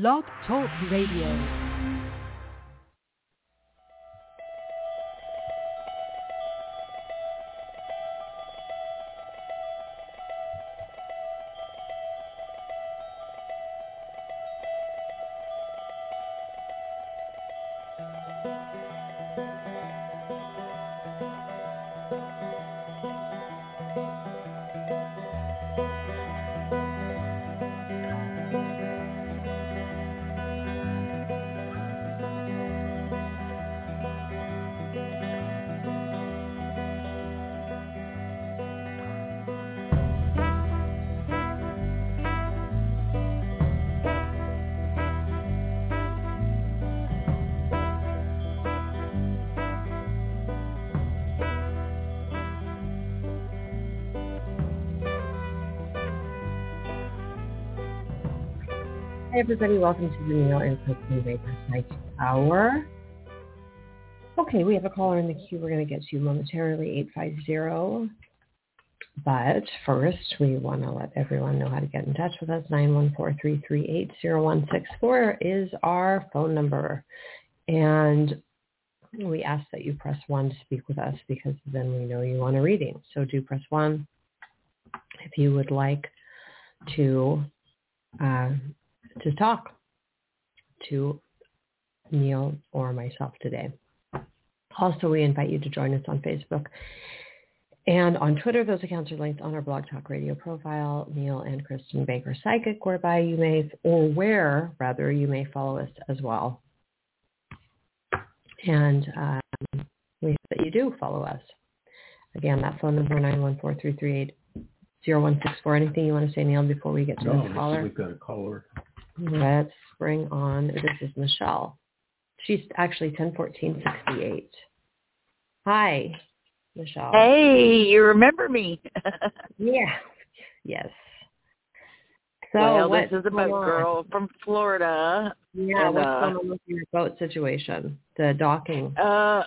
Blog Talk Radio. Hi, everybody. Welcome to the Kristin Baker Psych Hour. Okay, we have a caller in the queue. We're going to get to you momentarily, 850. But first, we want to let everyone know how to get in touch with us. 914-338-0164 is our phone number. And we ask that you press 1 to speak with us because then we know you want a reading. So do press 1 if you would like to uh, to talk to Neil or myself today. Also, we invite you to join us on Facebook and on Twitter. Those accounts are linked on our Blog Talk Radio profile, Neil and Kristin Baker Psychic, whereby you may, or where rather, you may follow us as well. And um, we hope that you do follow us. Again, that phone number, 914-338-0164. Anything you want to say, Neil, before we get to No, the caller? we've got a caller. Let's bring on, this is Michelle. She's actually 101468. Hi, Michelle. Hey, you remember me? Yeah. Yes. So well, this is a boat girl from Florida. Yeah, and, what's uh, going on with your boat situation? The docking. Uh,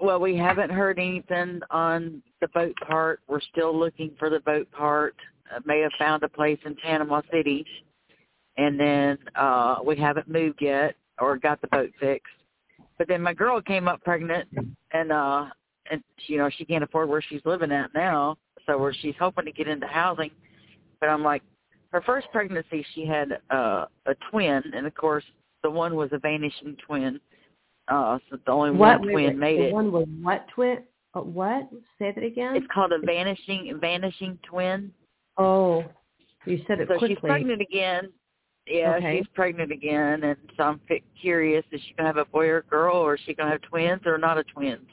well, we haven't heard anything on the boat part. We're still looking for the boat part. Uh, may have found a place in Panama City, and then uh, we haven't moved yet or got the boat fixed. But then my girl came up pregnant, and uh, and you know she can't afford where she's living at now, so where she's hoping to get into housing. But I'm like, her first pregnancy she had uh, a twin, and of course the one was a vanishing twin. Uh, so the only what one twin wait, made the it. one with what twin? Uh, what? Say that again. It's called a vanishing vanishing twin. oh, you said it so quickly. she's pregnant again. Yeah, Okay. she's pregnant again, and so I'm curious: is she gonna have a boy or a girl, or is she gonna have twins, or not a twins?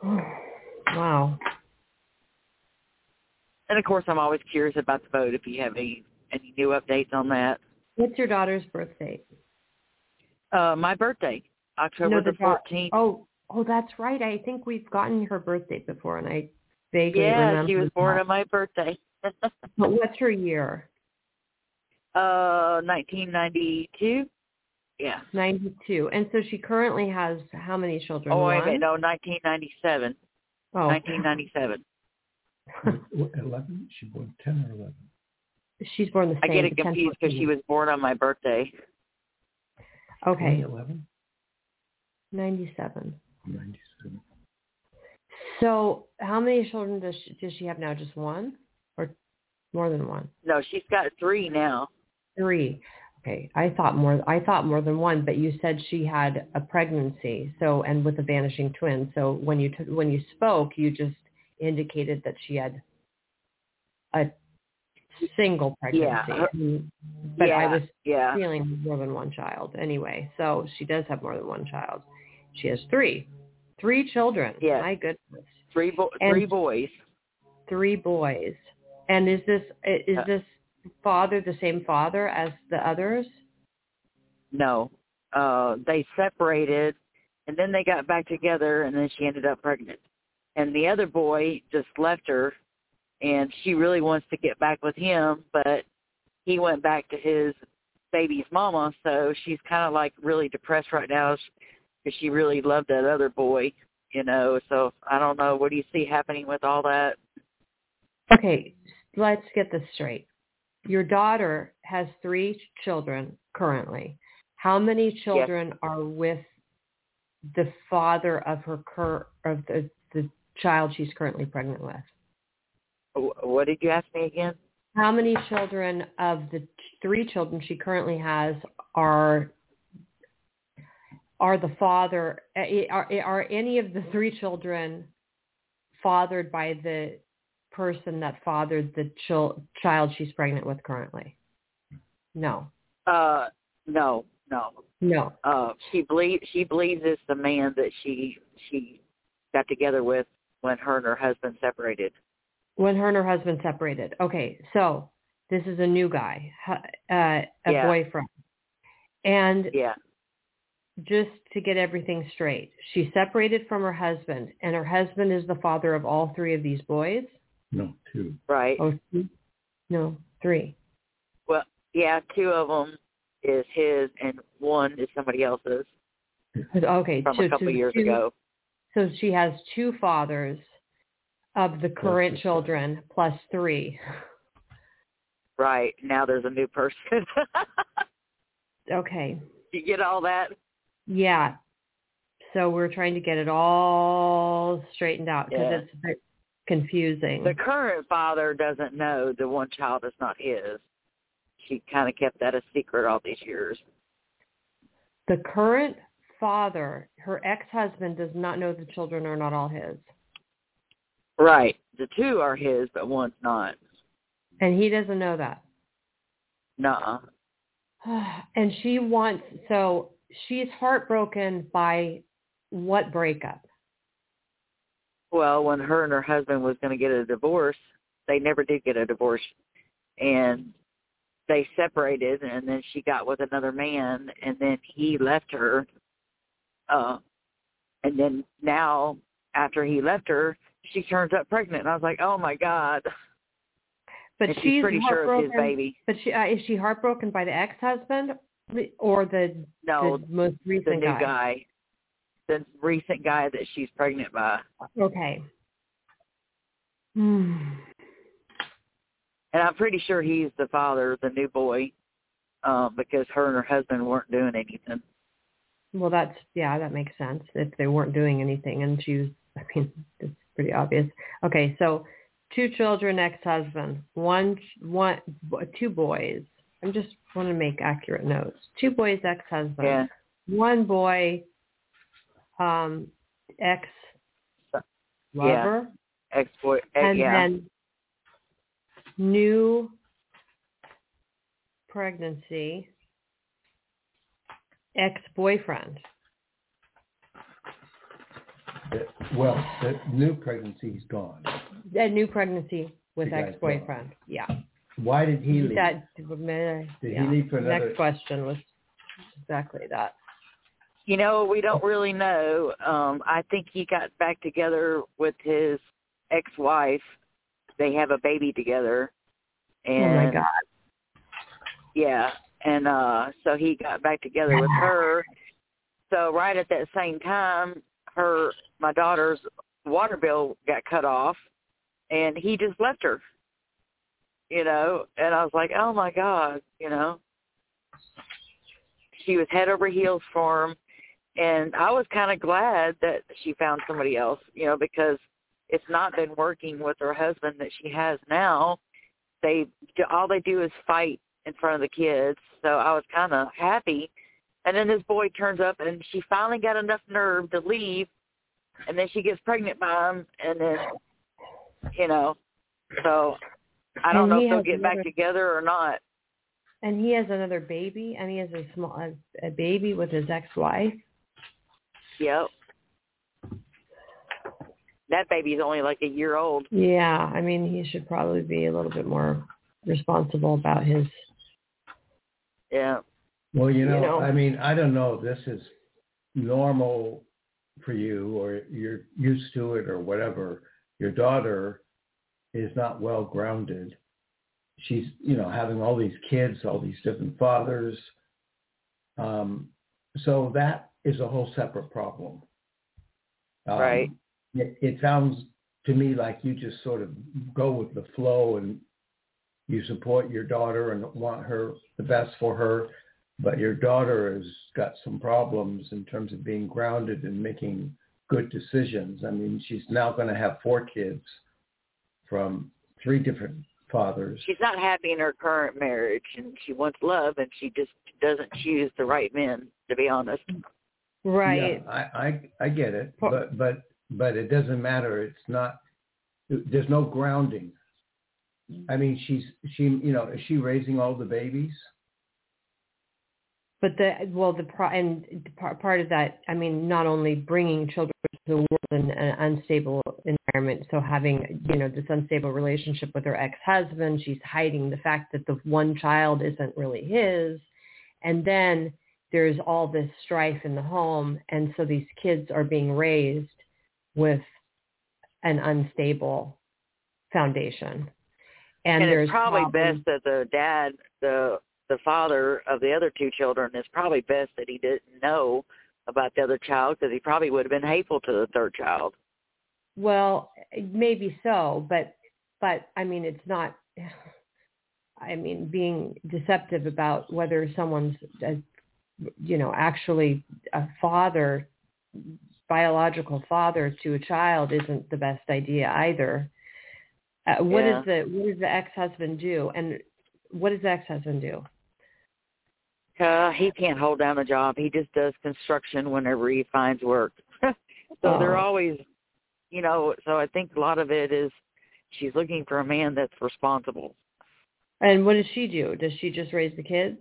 wow. And of course, I'm always curious about the boat. If you have any any new updates on that. What's your daughter's birth date? Uh, my birthday, October No, the 14th. Oh, oh, that's right. I think we've gotten her birth date before, and I vaguely yeah, remember. she was born that. on my birthday. But what's her year? Uh, 1992. Yeah. Ninety-two, and so she currently has how many children? Oh, wait a No, 1997. Oh, 1997. 11? She born 10 or 11? She's born the same. I get it confused because she was born on my birthday. Okay, 11? ninety-seven. 97. So, how many children does she, does she have now? Just one, or more than one? No, she's got three now. Three. Okay, I thought more. I thought more than one, but you said she had a pregnancy. So, and with a vanishing twin. So, when you t- when you spoke, you just indicated that she had a single pregnancy. Yeah. Mm, But yeah, I was yeah. feeling more than one child anyway. So she does have more than one child. She has three, three children. Yes. My goodness, Three bo- And- three boys. three boys. And is this is Uh, this father the same father as the others? No. Uh they separated and then they got back together and then she ended up pregnant. And the other boy just left her and she really wants to get back with him, but he went back to his baby's mama, so she's kind of like really depressed right now because she really loved that other boy, you know. So I don't know. What do you see happening with all that? Okay, let's get this straight. Your daughter has three children currently. How many children are with the father of her cur- of the, the child she's currently pregnant with? What did you ask me again? How many children of the three children she currently has are are the father eh, are, are any of the three children fathered by the person that fathered the chil- child she's pregnant with currently? No. Uh, no, no. No. Uh, she believes she believes it's the man that she she got together with when her and her husband separated. When her and her husband separated. Okay, so this is a new guy, uh, a Yeah. boyfriend. And Yeah, just to get everything straight, she separated from her husband, and her husband is the father of all three of these boys. No, two. right. Oh, two? no, three. Well, yeah, two of them is his, and one is somebody else's Okay, from so, a couple so years two- ago. So she has two fathers of the current sister. children plus three. Right now, there's a new person. Okay, you get all that? yeah. So we're trying to get it all straightened out because Yeah. it's a bit confusing. The current father doesn't know the one child is not his. She kind of kept that a secret all these years. The current father, her ex-husband, does not know the children are not all his. Right. The two are his, but one's not. And he doesn't know that. Nuh-uh. And she wants, so she's heartbroken by what breakup? Well, when her and her husband was going to get a divorce, they never did get a divorce, and they separated. And then she got with another man, and then he left her. Uh, and then now, after he left her, she turns up pregnant, and I was like, "Oh my god!" But and she's she's pretty sure it's his baby. But she, uh, is she heartbroken by the ex-husband or the, No, the most the recent new guy? guy, the recent guy that she's pregnant by. Okay. Hmm. And I'm pretty sure he's the father, the new boy, um, because her and her husband weren't doing anything. Well, that's yeah, that makes sense. If they weren't doing anything, and she was, I mean, it's pretty obvious. Okay, so two children, ex-husband, one, one, two boys. I'm just want to make accurate notes. Two boys, ex-husband. Yeah. One boy, um, ex lover, Ex boy, and yeah, then new pregnancy, ex-boyfriend. Well, the new pregnancy's gone. A new pregnancy with ex-boyfriend. Yeah. Why did he leave? That, Did yeah. he leave for another? Next question was exactly that. You know, we don't really know. Um, I think he got back together with his ex-wife. They have a baby together. And oh my God. Yeah, and uh so he got back together with her. So right at that same time, her my daughter's water bill got cut off, and he just left her. You know, and I was like, oh my god, you know. She was head over heels for him, and I was kind of glad that she found somebody else, you know, because it's not been working with her husband that she has now. They all they do is fight in front of the kids. So I was kind of happy. And then this boy turns up, and she finally got enough nerve to leave. And then she gets pregnant by him, and then, you know, so I don't And know if they'll get back together or not. And he has another baby, and he has a small a, a baby with his ex-wife. Yep. That baby's only like a year old. Yeah, I mean, he should probably be a little bit more responsible about his. Yeah. Well, you know, you know. I mean, I don't know if this is normal for you or you're used to it or whatever. Your daughter is not well grounded. She's, you know, having all these kids, all these different fathers. Um, so that is a whole separate problem. Um, Right. It, it sounds to me like you just sort of go with the flow and you support your daughter and want her the best for her, but your daughter has got some problems in terms of being grounded and making good decisions. I mean, she's now going to have four kids from three different fathers. She's not happy in her current marriage, and she wants love, and she just doesn't choose the right men. To be honest, right? Yeah, I, I I get it, but but but it doesn't matter. It's not. There's no grounding. I mean, she's she you know is she raising all the babies? But the well, the pro, and part of that, I mean, not only bringing children to the world in an unstable environment, so having you know this unstable relationship with her ex-husband, she's hiding the fact that the one child isn't really his, and then there's all this strife in the home, and so these kids are being raised with an unstable foundation. And, and it's probably problems. best that the dad, the the father of the other two children, is probably best that he didn't know about the other child because he probably would have been hateful to the third child. Well, maybe so, but but I mean, it's not. I mean, being deceptive about whether someone's, a, you know, actually a father, biological father to a child isn't the best idea either. Uh, what Yeah. does the what does the ex-husband do, and what does the ex-husband do? Uh, he can't hold down a job. He just does construction whenever he finds work. so they're Oh. always, you know. So I think a lot of it is she's looking for a man that's responsible. And what does she do? Does she just raise the kids?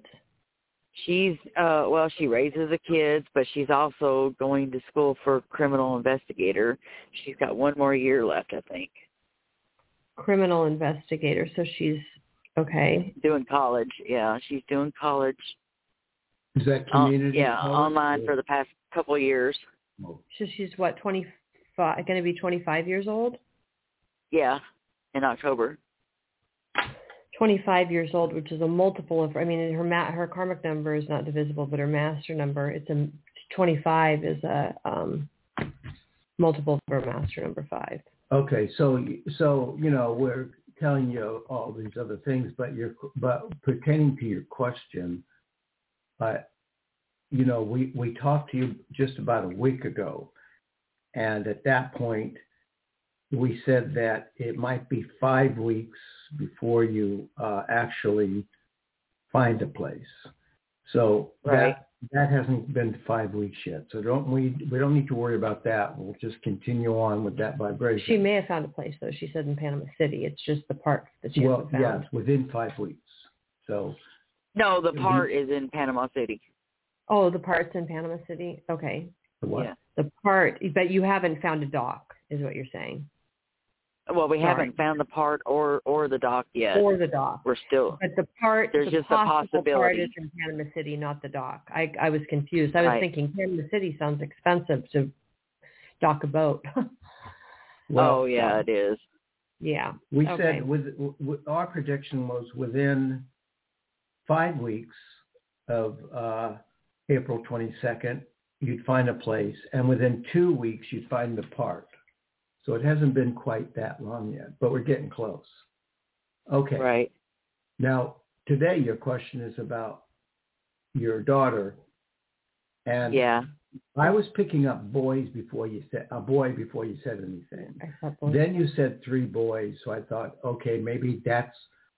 She's uh well, she raises the kids, but she's also going to school for criminal investigator. She's got one more year left, I think. Criminal investigator. So she's okay. Doing college. Yeah, she's doing college. Is that community? yeah, college online or- for the past couple of years. So she's what, 25, going to be 25 years old? Yeah, in October. 25 years old, which is a multiple of, I mean, her ma- her karmic number is not divisible, but her master number, it's a, 25 is a um, multiple of her master number five. Okay, so so you know we're telling you all these other things, but you're but pertaining to your question, but you know we we talked to you just about a week ago, and at that point we said that it might be five weeks before you uh, actually find a place. So Right. that that hasn't been five weeks yet. So don't we we don't need to worry about that. We'll just continue on with that vibration. She may have found a place, though. She said in Panama City. It's just the part that she well, hasn't found. yes, within five weeks. So No, the part is in Panama City. Oh, the part's in Panama City? Okay. the what? Yeah. The part, but you haven't found a dock, is what you're saying. Well, we Sorry. haven't found the part or or the dock yet. Or the dock. We're still But the part, There's the just a possible part is in Panama City, not the dock. I, I was confused. I was Right. thinking Panama City sounds expensive to dock a boat. oh yeah, it is. yeah. we okay. said with, with our prediction was within five weeks of uh, April 22nd, you'd find a place, and within two weeks you'd find the part. So it hasn't been quite that long yet, but we're getting close. Okay. Right. Now, today your question is about your daughter, and Yeah. I was picking up boys before you said a boy before you said anything. I thought those- Then you said three boys, so I thought, okay, maybe that's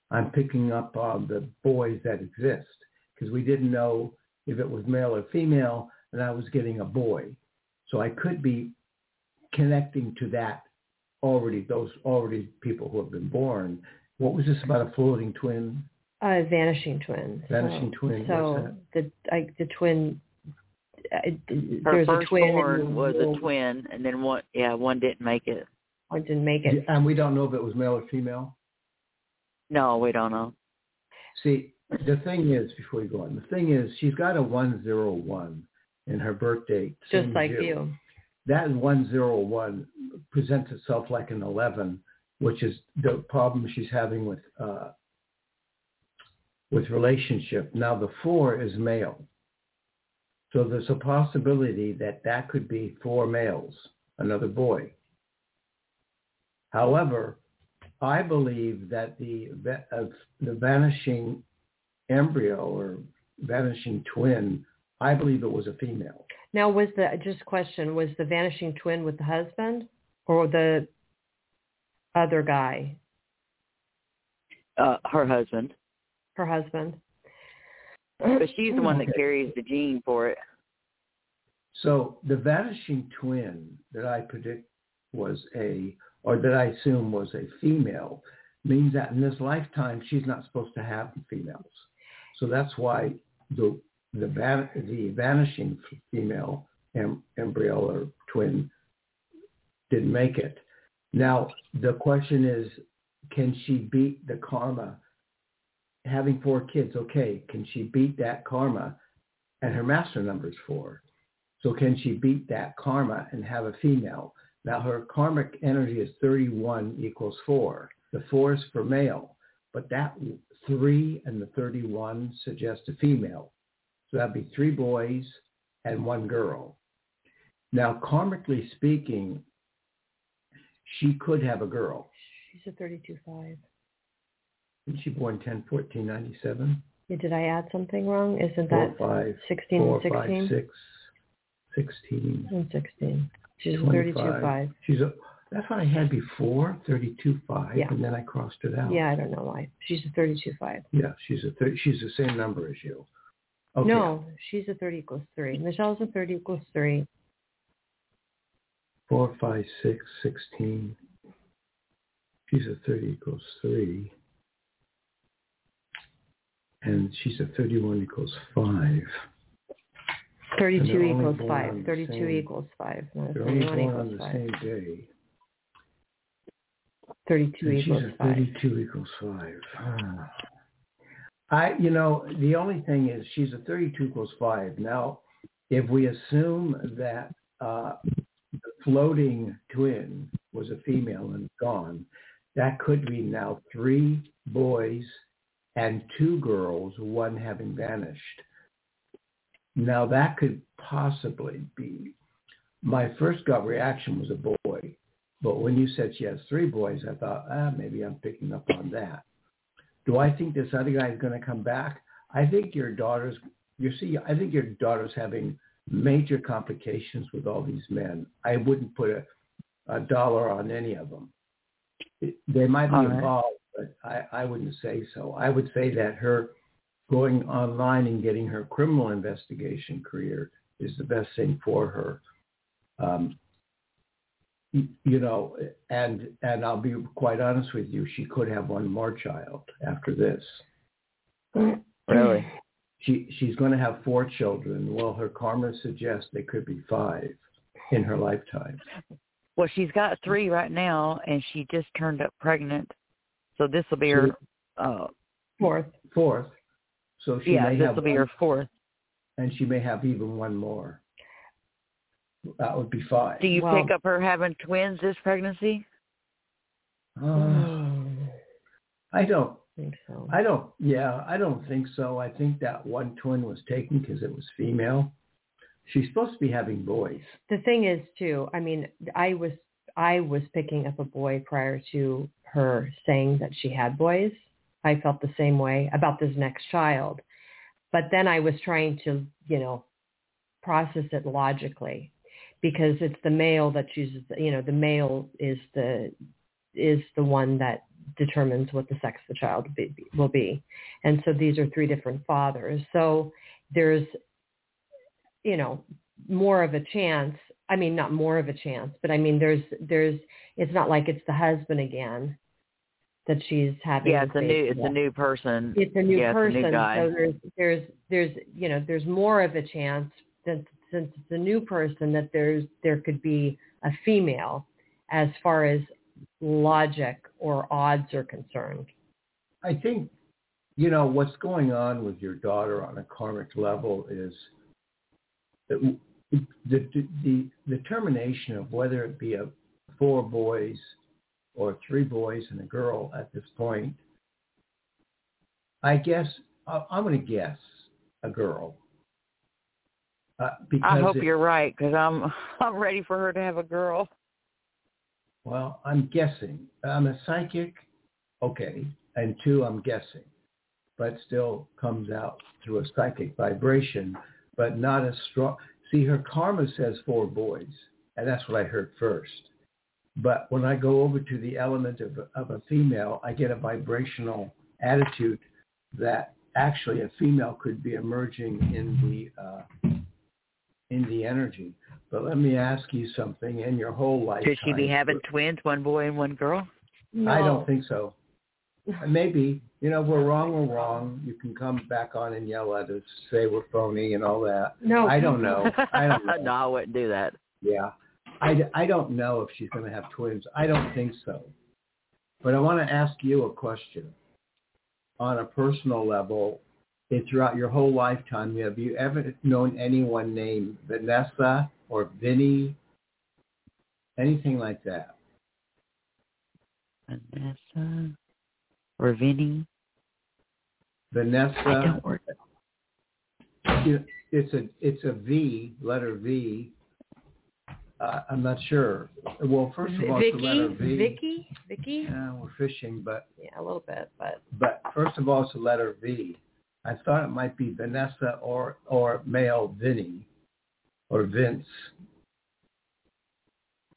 I'm picking up on the boys that exist because we didn't know if it was male or female, and I was getting a boy, so I could be connecting to that already. Those already people who have been born. What was this about a floating twin? uh, vanishing twins. Vanishing so, twin, So the I, the twin. Uh, Her there's a first twin. born was a twin, and then one. Yeah, one didn't make it. One didn't make it. And we don't know if it was male or female. No, we don't know. See, the thing is, before you go on, the thing is, she's got a one zero one in her birth date. Just same as like you. That one zero one presents itself like an eleven, which is the problem she's having with uh, with relationship. Now the four is male, so there's a possibility that that could be four males, another boy. However, I believe that the uh, the vanishing embryo or vanishing twin, I believe it was a female. Now, was the just question was the vanishing twin with the husband or the other guy, Uh, her husband, her husband? but she's the one that carries the gene for it. So the vanishing twin that I predict was a, or that I assume was a female, means that in this lifetime she's not supposed to have females. So that's why the the, van, the vanishing female em, embryo or twin didn't make it. Now the question is, can she beat the karma? Having four kids, okay, can she beat that karma? And her master number is four. So can she beat that karma and have a female? Now her karmic energy is 31 equals 4. The 4 is for male, but that 3 and the 31 suggest a female. So that'd be three boys and one girl. Now karmically speaking, she could have a girl. She's a 32.5. Isn't she born 10, 14, 97? Yeah, did I add something wrong? Isn't Four, that five, 16 four, and five, 16? six, 16. And 16. She's a 25. 32.5. She's a, that's what I had before, 32.5, Yeah. and then I crossed it out. Yeah, I don't know why. She's a 32.5. Yeah, she's a thir- she's the same number as you. Okay. No, she's a 30 equals 3. Michelle's a 30 equals 3. Four, five, six, sixteen. She's a 30 equals 3. And she's a 31 equals 5. 32 equals 5. 32 same- equals 5. No, They're only 31 born on equals the 5. same day. 32 And she's equals a 5. 32 equals 5. Ah. I, you know, the only thing is she's a 32 equals 5. Now, if we assume that uh, the floating twin was a female and gone, that could be now three boys and two girls, one having vanished. Now, that could possibly be. My first gut reaction was a boy. But when you said she has three boys, I thought, ah, maybe I'm picking up on that. Do I think this other guy is going to come back? I think your daughter's, you see, I think your daughter's having major complications with all these men. I wouldn't put a, a dollar on any of them. It, they might be right. involved, but I, I wouldn't say so. I would say that her going online and getting her criminal investigation career is the best thing for her. Um, you you know, and and I'll be quite honest with you, she could have one more child after this. Really? She she's going to have four children. Well, her karma suggests they could be five in her lifetime. Well, she's got three right now, and she just turned up pregnant. So this will be her. Uh, Fourth. Fourth, so she yeah, this will be her fourth. and she may have even one more. That would be fine. Do you Well- pick up her having twins this pregnancy? Uh, I don't. Think so. I don't. Yeah, I don't think so. I think that one twin was taken because it was female. She's supposed to be having boys. the thing is too i mean i was i was picking up a boy prior to her saying that she had boys i felt the same way about this next child but then i was trying to you know process it logically because it's the male that chooses you know the male is the is the one that determines what the sex of the child be, will be and so these are three different fathers so there's you know more of a chance i mean not more of a chance but i mean there's there's it's not like it's the husband again that she's having Yeah, it's a new. It's with. a new person. it's a new yeah, it's a person new guy. so there's there's there's you know there's more of a chance that since it's a new person that there's there could be a female as far as logic or odds are concerned I think, you know, what's going on with your daughter on a karmic level is that the, the, the determination of whether it be a four boys or three boys and a girl at this point, I guess, I'm going to guess a girl. Uh, because I hope it- you're right because I'm I'm ready for her to have a girl. Well, I'm guessing. I'm a psychic, okay. And two, I'm guessing, but still comes out through a psychic vibration, but not as strong. See, her karma says four boys, and that's what I heard first. But when I go over to the element of, of a female, I get a vibrational attitude that actually a female could be emerging in the uh, in the energy. But let me ask you something. In your whole life, Could she be having twins, one boy and one girl? No. I don't think so. Maybe you know we're wrong. We're wrong. You can come back on and yell at us, say we're phony and all that. No. I don't know. I don't know. no, I wouldn't do that. Yeah. I, I don't know if she's going to have twins. I don't think so. But I want to ask you a question. On a personal level, and throughout your whole lifetime, have you ever known anyone named Vanessa or Vinny? Anything like that? Vanessa or Vinny? I Vanessa, don't work. it's a it's a V, letter V. Uh, I'm not sure. Well, first of all, it's the letter Vicky, V. Vicky, Vicky. Yeah, we're fishing, but Yeah, a little bit, but but first of all, it's the letter V. I thought it might be Vanessa or or male Vinny or Vince.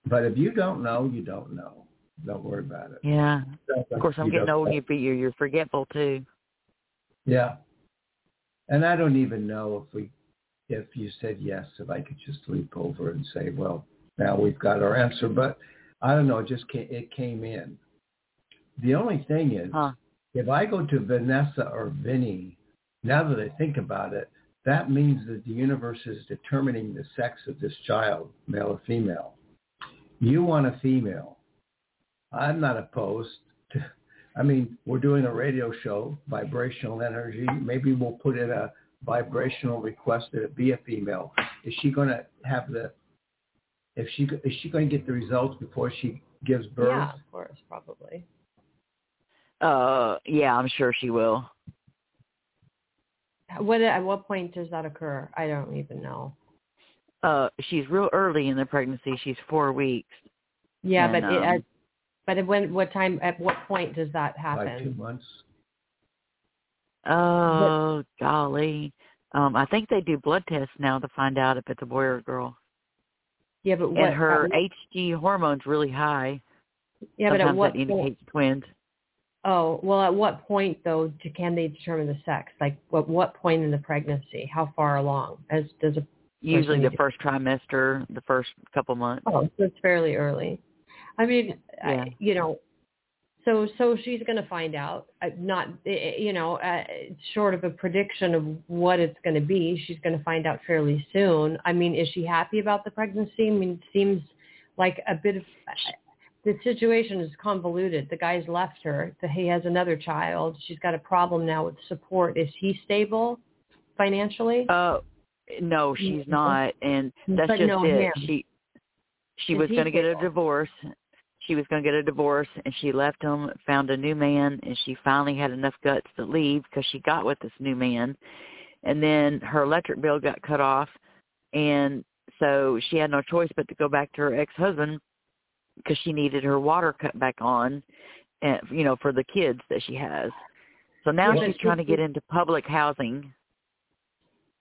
But if you don't know, you don't know. Don't worry about it. Yeah. Of course, I'm you getting old. and You you're, you're forgetful too. Yeah. And I don't even know if we, if you said yes, if I could just leap over and say, well, now we've got our answer. But I don't know. It just came, it came in. The only thing is, Huh. if I go to Vanessa or Vinny, now that I think about it, that means that the universe is determining the sex of this child, male or female. You want a female. I'm not opposed to, I mean, we're doing a radio show, vibrational energy. Maybe we'll put in a vibrational request that it be a female. Is she going to have the, if she, is she going to get the results before she gives birth? yeah, of course, probably. Uh, yeah, I'm sure she will. What at what point does that occur? I don't even know. Uh, she's real early in the pregnancy. She's four weeks. Yeah, And, but it, um, at, but at when what time? At what point does that happen? Like two happen? months? Oh, golly. Um, I think they do blood tests now to find out if it's a boy or a girl. Yeah, but what? and her at HG hormone's really high. yeah, but at Sometimes what that point? indicates twins. Oh, well, at what point though can they determine the sex? Like, what what point in the pregnancy? How far along? As does a Usually the first trimester, the first couple months. oh, so it's fairly early. I mean, Yeah. I, you know, so so she's going to find out. Not uh, you know, uh, short of a prediction of what it's going to be, she's going to find out fairly soon. I mean, is she happy about the pregnancy? I mean, it seems like a bit of the situation is convoluted. The guy's left her. He has another child. She's got a problem now with support. Is he stable financially? Uh, no, she's not, and that's But just no, it. him. She she Is was going to get a divorce. She was going to get a divorce, and she left him, found a new man, and she finally had enough guts to leave because she got with this new man. And then her electric bill got cut off, and so she had no choice but to go back to her ex-husband because she needed her water cut back on, and you know for the kids that she has. So now she's trying to get into public housing.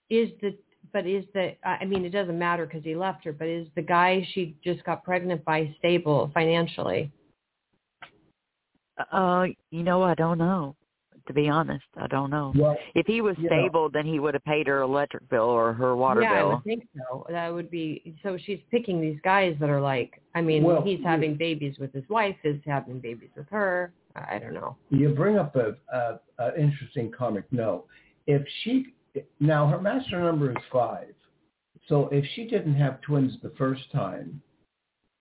is the but is the I mean it doesn't matter because he left her. But is the guy she just got pregnant by stable financially? Uh, you know, I don't know. To be honest, I don't know. Well, If he was Yeah. stable, then he would have paid her electric bill or her water bill. yeah, I bill. would think so. That would be so. She's picking these guys that are like. I mean, Well, he's yeah. having babies with his wife. Is having babies with her. I I don't know. you bring up a, a, a interesting karmic. No, if she now her master number is five, so if she didn't have twins the first time,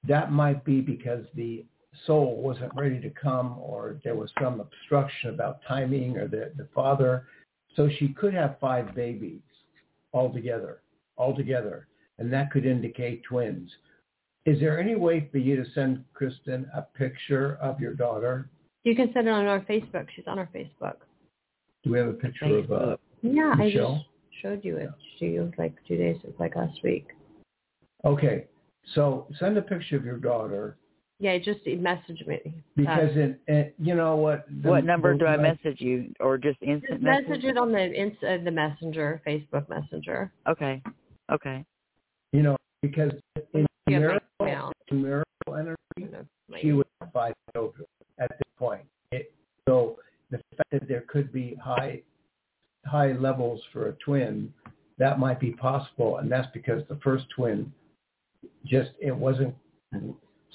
that might be because the soul wasn't ready to come, or there was some obstruction about timing, or the the father. So she could have five babies altogether, altogether, and that could indicate twins. Is there any way for you to send Kristin a picture of your daughter? You can send it on our Facebook. She's on our Facebook. Do we have a picture of uh, Yeah, Michelle? I just showed you it to you like two days, like last week. Okay, so send a picture of your daughter, Yeah, just message me. Because it, it you know what? the- what number the- do I the- message you, or just Just instant message message? it on the ins- uh, the messenger, Facebook Messenger. Okay, okay. You know, because in You have my numerical, email. numerical energy, know, she would have five children at this point. It, so the fact that there could be high high levels for a twin, that might be possible, and that's because the first twin just it wasn't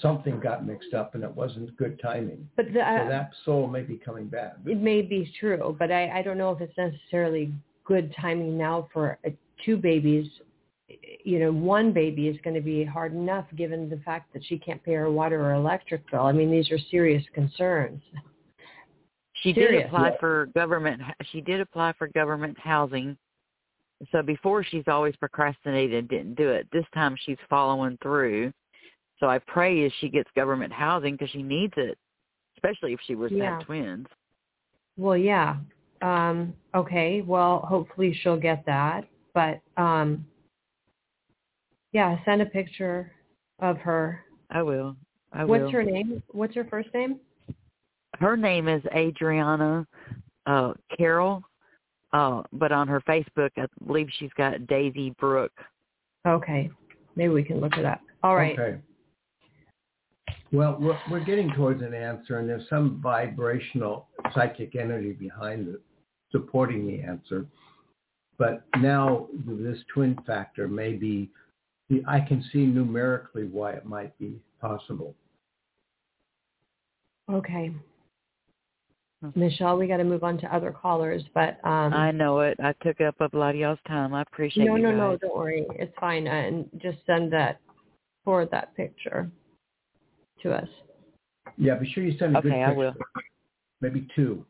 something got mixed up and it wasn't good timing. But the, So uh, that soul may be coming back. it may be true, but I, I don't know if it's necessarily good timing now for uh, two babies. You know, one baby is going to be hard enough given the fact that she can't pay her water or electric bill. I mean, these are serious concerns. She Serious. did apply Yeah. for government. She did apply for government housing. So before she's always procrastinated and didn't do it. This time she's following through. So I pray as she gets government housing because she needs it, especially if she was to Yeah. have twins. Well, yeah. Um, okay. Well, hopefully she'll get that. But um, yeah, send a picture of her. I will. I will. What's her name? What's her first name? Her name is Adriana uh Carroll. Uh, but on her Facebook, I believe she's got Daisy Brooke. Okay. Maybe we can look it up. All right. Okay. Well, we're, we're getting towards an answer, and there's some vibrational psychic energy behind it, supporting the answer. But now this twin factor may be, I can see numerically why it might be possible. Okay. Michelle, we got to move on to other callers, but um, I know it. I took up a lot of y'all's time. I appreciate no, you no, guys. no, don't worry, it's fine, and just send that, forward that picture to us. Yeah, be sure you send a good Okay, I will. Maybe two.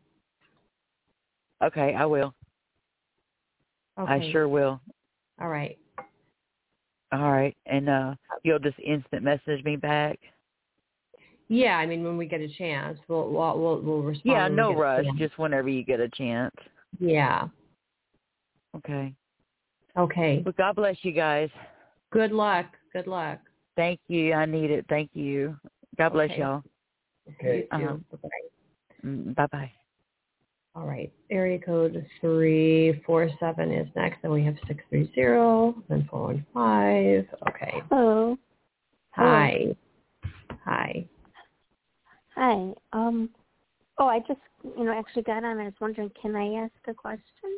Okay, I will. Okay. I sure will. All right. All right, and uh you'll just instant message me back. Yeah, I mean, when we get a chance, we'll we'll we'll, we'll respond. Yeah, when we no rush. Just whenever you get a chance. Yeah. Okay. Okay. Well, God bless you guys. Good luck. Good luck. Thank you. I need it. Thank you. God bless Okay. y'all. Okay. You too. Uh-huh. Bye-bye. Bye bye. All right. Area code three four seven is next. Then we have six three zero. Then four one five. Okay. Hello. Hi. Hi. Hi. Um. Oh, I just, you know, actually got on. I was wondering, can I ask a question?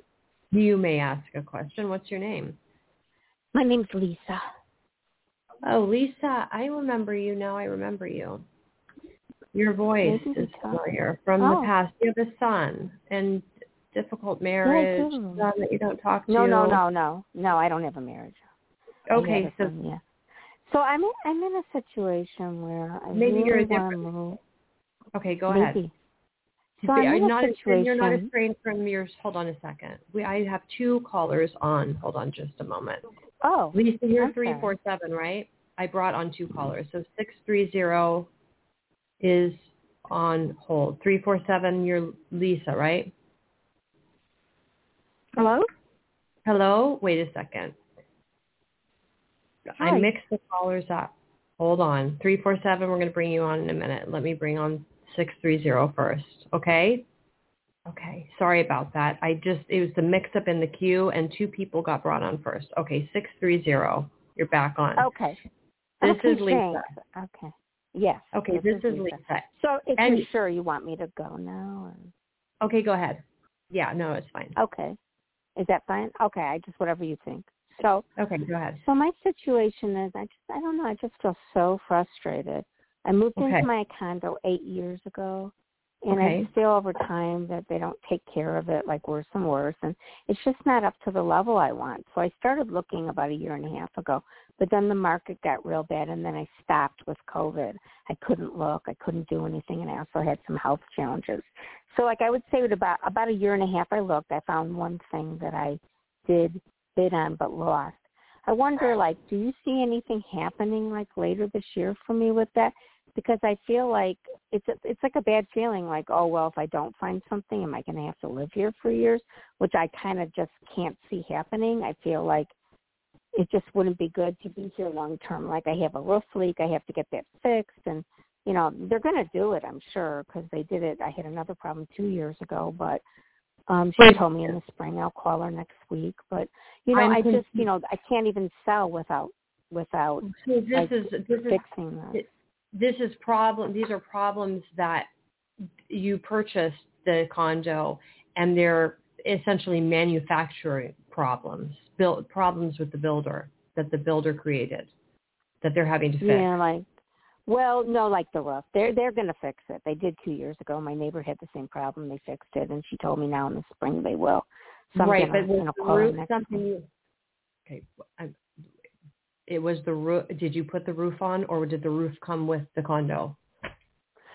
You may ask a question. What's your name? My name's Lisa. Oh, Lisa. I remember you now. I remember you. Your voice is familiar from Oh. the past. You have a son and difficult marriage. do. Son that you don't talk to. No, no, no, no, no. I don't have a marriage. Okay, so son, yeah. So I'm in, I'm in a situation where I Maybe really you're a different- move. okay, go Maybe. ahead. So See, I'm a not situation. you're not estranged from yours. Hold on a second. We I have two callers on. Hold on just a moment. Oh, Lisa, you're I'm three sorry. four seven, right? I brought on two callers. So six three zero is on hold. Three four seven, you're Lisa, right? hello. Hello? Wait a second. Hi. I mixed the callers up. Hold on. Three four seven, we're gonna bring you on in a minute. Let me bring on six three zero first. Okay? Okay. Sorry about that. I just it was the mix up in the queue and two people got brought on first. Okay, six three zero. You're back on. Okay. This okay, is Lisa. thanks. Okay. Yes. Okay, this, is Lisa. So if And- you're sure you want me to go now, or... Okay, go ahead. Yeah, no, it's fine. okay, is that fine? Okay, I just whatever you think. So Okay, go ahead. So my situation is, I just, I don't know, I just feel so frustrated. I moved Okay. into my condo eight years ago, and Okay. I feel over time that they don't take care of it, like worse and worse, and it's just not up to the level I want. So I started looking about a year and a half ago, but then the market got real bad, and then I stopped with COVID. I couldn't look, I couldn't do anything, and I also had some health challenges. So, like I would say, with about about a year and a half, I looked. I found one thing that I did bid on but lost. I wonder, like, do you see anything happening like later this year for me with that? Because I feel like it's a, it's like a bad feeling, like, oh well, if I don't find something, am I going to have to live here for years? Which I kind of just can't see happening. I feel like it just wouldn't be good to be here long term. Like I have a roof leak, I have to get that fixed, and you know, they're going to do it, I'm sure, because they did it. I had another problem two years ago, but um she Right. told me in the spring I'll call her next week. But you know, I'm I just, you know, I can't even sell without without So this like, is this is fixing this. This is problem. These are problems that you purchased the condo, and they're essentially manufacturing problems, build problems with the builder that the builder created that they're having to fix. Yeah, like well, no, like the roof. They're they're gonna fix it. They did two years ago. My neighbor had the same problem. They fixed it, and she told me now in the spring they will. So right, gonna, but know, the roof something you? Okay, I, it was the roof. Did you put the roof on, or did the roof come with the condo?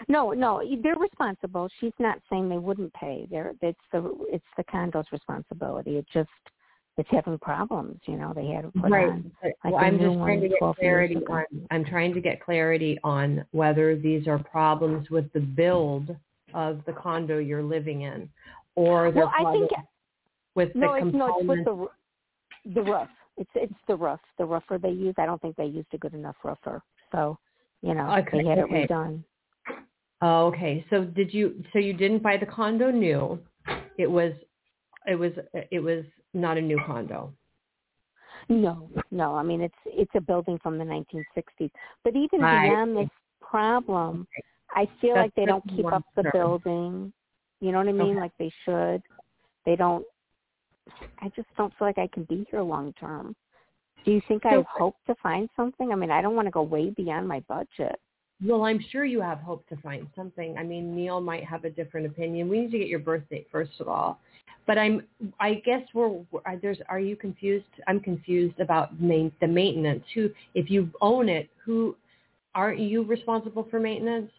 No, no, they're responsible. She's not saying they wouldn't pay. They're it's the it's the condo's responsibility. It just it's having problems. You know, they had to put right. on. Like well, I'm just trying to get clarity on. I'm trying to get clarity on whether these are problems with the build of the condo you're living in, or they're Well, I think with no, the it's no, it's with the the roof. It's it's the roof. The roofer they use. I don't think they used a good enough roofer. So, you know, Okay, they had okay. it redone. Oh, okay. So did you? So you didn't buy the condo new? It was, it was, it was not a new condo. No, no. I mean, it's it's a building from the 1960s. But even Right. beyond this problem, I feel That's like they don't keep up the concern. building. You know what I mean? Okay. Like they should. They don't. I just don't feel like I can be here long term. Do you think I hope to find something? I mean, I don't want to go way beyond my budget. Well, I'm sure you have hope to find something. I mean, Neil might have a different opinion. We need to get your birth date first of all. But I'm, I guess we're, we're there's. Are you confused? I'm confused about main, the maintenance. Who, if you own it, who, aren't you responsible for maintenance?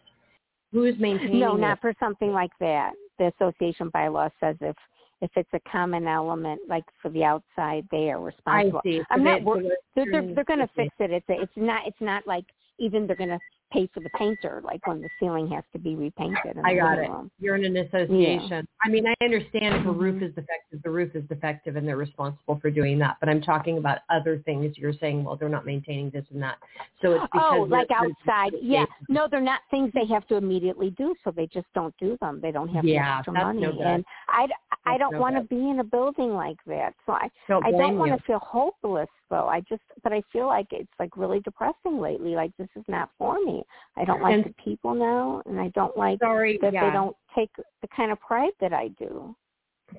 Who's maintaining No, it? not for something like that. The association bylaw says if if it's a common element, like for the outside, they are responsible. I see. So I'm they- not wor- they're- They're they're, they're going to fix it. It's a, it's not it's not like even they're going to pay for the painter, like when the ceiling has to be repainted. I got it. Room. You're in an association. Yeah. I mean, I understand if a roof is defective, the roof is defective and they're responsible for doing that. But I'm talking about other things you're saying, well, they're not maintaining this and that. So it's oh, because Oh, like outside. Yeah. No, they're not things they have to immediately do, so they just don't do them. They don't have the Yeah, extra money. no and I, I That's don't no want to be in a building like that. So I, Don't I don't want to feel hopeless though. I just, but I feel like it's like really depressing lately. Like this is not for me. I don't like And- the people now, and I don't like Sorry, that yeah. they don't take the kind of pride that I do.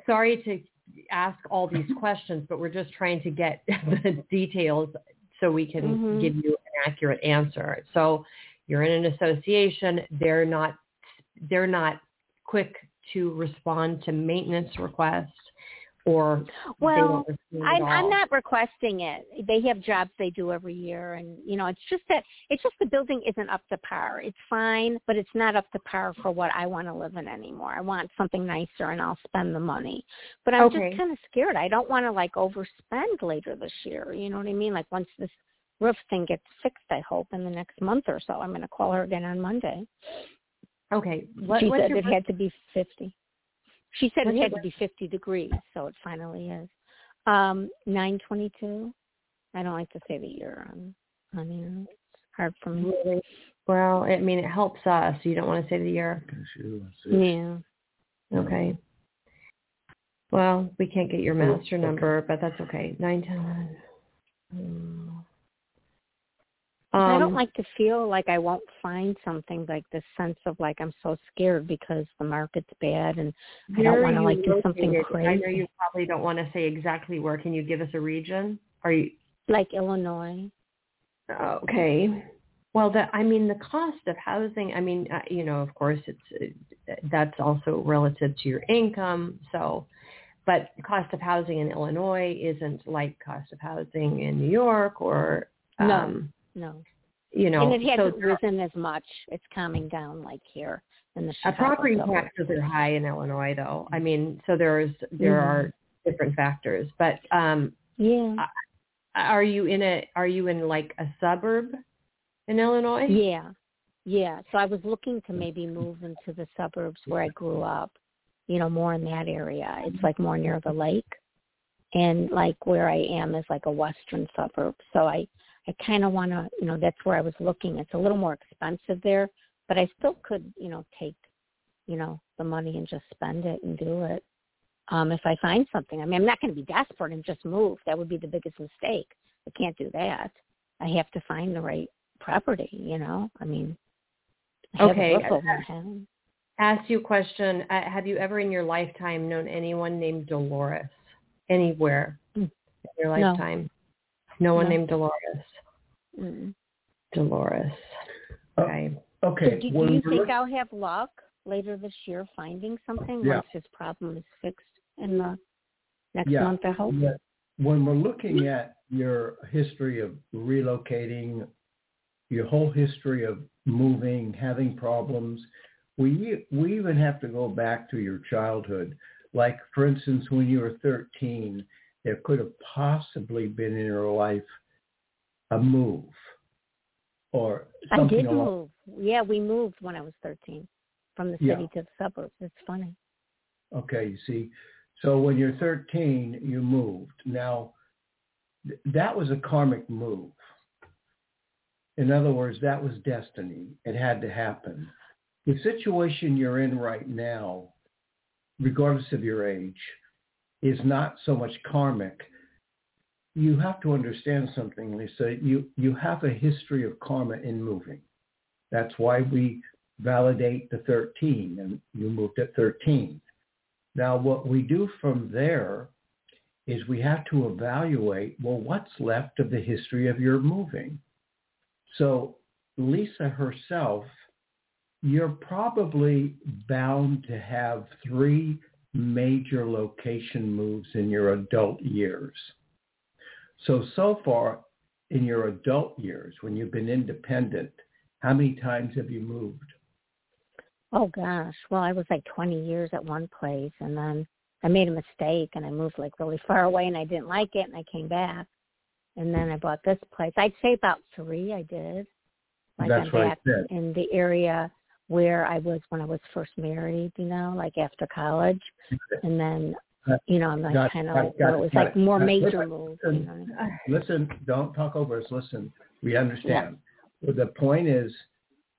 Sorry to ask all these questions, but we're just trying to get the details so we can Mhm. give you an accurate answer. So you're in an association. They're not they're not quick to respond to maintenance requests or Well, don't respond at I'm, I'm not requesting it. They have jobs they do every year, and you know, it's just that it's just the building isn't up to par. It's fine, but it's not up to par for what I want to live in anymore. I want something nicer, and I'll spend the money. But I'm Okay. just kind of scared. I don't want to like overspend later this year. You know what I mean? Like once this roof thing gets fixed, I hope in the next month or so. I'm going to call her again on Monday. Okay. What, she said it had to be 50. She said it had to be 50 degrees, so it finally is. Um, 922. I don't like to say the year on on here. It's hard for me. Well, I mean, it helps us. You don't want to say the year. Yeah. Okay. Well, we can't get your master number, but that's okay. Nine ten. Um, I don't like to feel like I won't find something like this sense of like I'm so scared because the market's bad and I don't want to like do something located? I know you probably don't want to say exactly where. Can you give us a region? Are you Like Illinois. okay? Well, the I mean the cost of housing. I mean, uh, you know, of course, it's uh, that's also relative to your income. So, but cost of housing in Illinois isn't like cost of housing in New York or No. um, No. You know. and it hasn't risen as much. It's calming down like here in the Uh, Chicago property suburbs. taxes are high in Illinois, though. I mean, so there's there Mhm. are different factors. But um, Yeah. are you in a are you in like a suburb in Illinois? Yeah. Yeah. So I was looking to maybe move into the suburbs where I grew up, you know, more in that area. It's like more near the lake. And like where I am is like a western suburb. So I I kind of want to, you know, that's where I was looking. It's a little more expensive there, but I still could, you know, take, you know, the money and just spend it and do it. Um, if I find something. I mean, I'm not going to be desperate and just move. That would be the biggest mistake. I can't do that. I have to find the right property, you know? I mean, I Okay. have a roof over my head. Ask you a question. Uh, have you ever in your lifetime known anyone named Dolores anywhere Mm. in your No. lifetime? No, one No. named Dolores. Mm. Dolores. Oh, Okay. Okay. So do, do when you think I'll have luck later this year finding something Yeah. once his problem is fixed in the next Yeah. month? I hope. that when we're looking at your history of relocating, your whole history of moving, having problems, we we even have to go back to your childhood. Like for instance, when you were 13, there could have possibly been in your life a move or I did along. move. Yeah, we moved when I was 13 from the Yeah. city to the suburbs. It's funny. Okay, you see. So when you're 13, you moved. Now, th- that was a karmic move. In other words, that was destiny. It had to happen. The situation you're in right now, regardless of your age, is not so much karmic. You have to understand something, Lisa. You, you have a history of karma in moving. That's why we validate the 13, and you moved at 13. Now, what we do from there is we have to evaluate, well, what's left of the history of your moving? So Lisa herself, you're probably bound to have three major location moves in your adult years. So, so far in your adult years, when you've been independent, how many times have you moved? Oh gosh. Well, I was like 20 years at one place and then I made a mistake and I moved like really far away and I didn't like it and I came back. And then I bought this place. I'd say about 3 I did. Like That's I'm what I said. in the area where I was when I was first married, you know, like after college. And then you know, I'm like got- kind of like got it it, was like it. more major listen, moves, listen. you know. what I mean? Listen, don't talk over us. Listen, we understand. But the point is,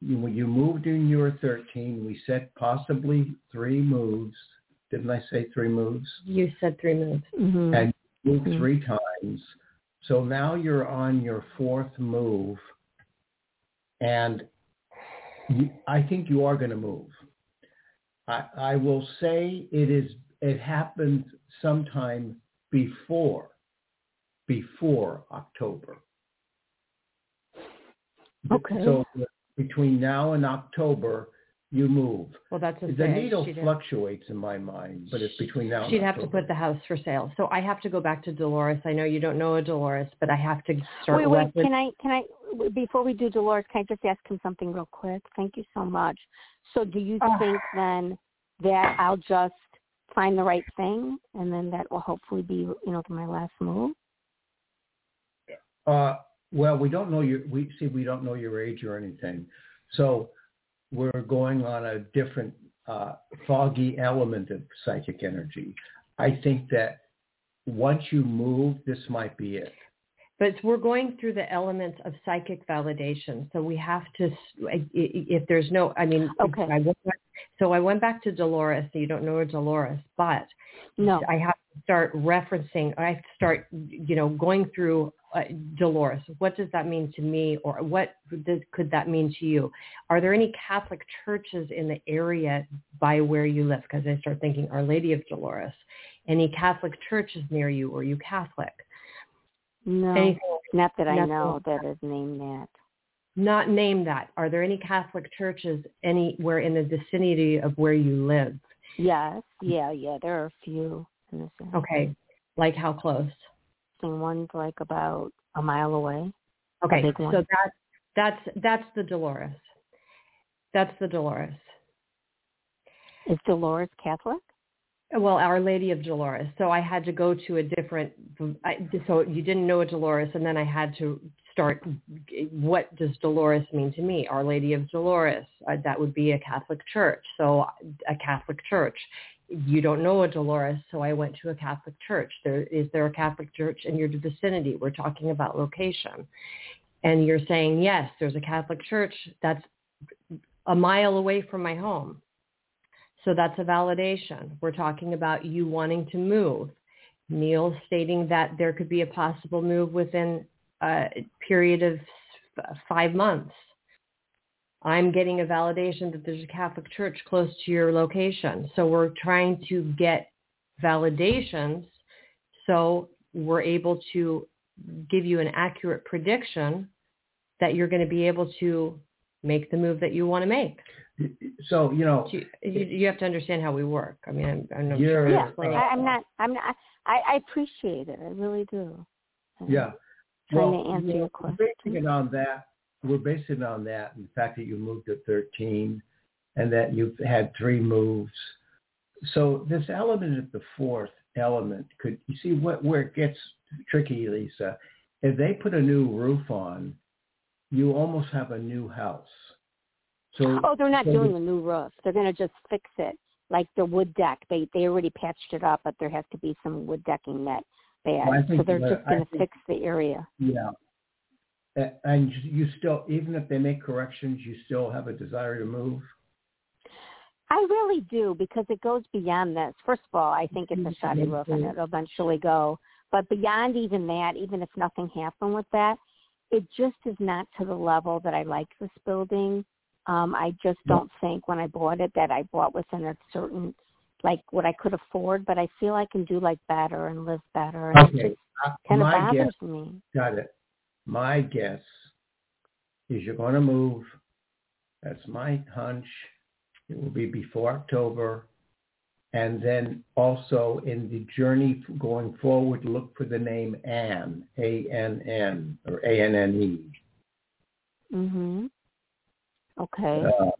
you, when you moved in you were 13, we said possibly three moves. Didn't I say three moves? You said three moves. Mhm. And you moved Mhm. three times. So now you're on your fourth move. And you, I think you are going to move. I, I will say it is, it happened sometime before, before October. Okay. So between now and October, you move. Well, that's a The say. needle She'd- fluctuates in my mind, but it's between now and She'd have to put the house for sale. So I have to go back to Dolores. I know you don't know a Dolores, but I have to start Wait, wait. reference- Can I, can I, before we do Dolores, can I just ask him something real quick? Thank you so much. So do you Ah. think then that I'll just find the right thing and then that will hopefully be, you know, my last move? Uh, well, we don't know your. We see. We don't know your age or anything, so we're going on a different uh, foggy element of psychic energy. I think that once you move, this might be it. But we're going through the elements of psychic validation. So we have to, s- i- i- if there's no, I mean, Okay. I went back, so I went back to Dolores. So you don't know Dolores, but No. I have to start referencing. I have to start, you know, going through uh, Dolores. What does that mean to me, or what does, could that mean to you? Are there any Catholic churches in the area by where you live? Because I start thinking, Our Lady of Dolores. Any Catholic churches near you? Are you Catholic? No. Anything Not that I nothing know that is named that. Not name that. Are there any Catholic churches anywhere in the vicinity of where you live? Yes. Yeah, yeah. There are a few in this area. Okay. Like how close? And one's like about a mile away. Okay. So that that's that's the Dolores. That's the Dolores. Is Dolores Catholic? Well, Our Lady of Dolores. So I had to go to a different. I, so you didn't know a Dolores, and then I had to start. What does Dolores mean to me? Our Lady of Dolores. Uh, that would be a Catholic church. So a Catholic church. You don't know a Dolores, so I went to a Catholic church. There is there a Catholic church in your vicinity? We're talking about location, and you're saying yes. There's a Catholic church. That's a mile away from my home. So that's a validation. We're talking about you wanting to move. Neil stating that there could be a possible move within a period of five months. I'm getting a validation that there's a Catholic church close to your location. So we're trying to get validations so we're able to give you an accurate prediction that you're going to be able to make the move that you want to make. So you know, you, you have to understand how we work. I mean, I'm, I'm not sure. Yeah, explaining uh, I, I'm not. I'm not. I, I appreciate it. I really do. Yeah. Trying Well, to answer we're your question. basing it on that. We're basing it on that and the fact that you moved at 13 and that you've had three moves. So this element of the fourth element could, you see what, where it gets tricky, Lisa, if they put a new roof on, you almost have a new house. So Oh, they're not so doing the- a new roof. They're going to just fix it, like the wood deck. They they already patched it up, but there has to be some wood decking that they Well. So they're just going to fix the area. Yeah. And you still, even if they make corrections, you still have a desire to move? I really do because it goes beyond this. First of all, I think it's a shoddy roof and it'll eventually go. But beyond even that, even if nothing happened with that, it just is not to the level that I like this building. Um, I just don't think when I bought it that I bought within a certain like what I could afford, but I feel I can do like better and live better and Okay. just Uh, kind of My guess, bothers me. got it. My guess is you're going to move. That's my hunch. It will be before October. And then also in the journey going forward, look for the name Ann, A-N-N or A-N-N-E. Mm-hmm. Okay. Uh,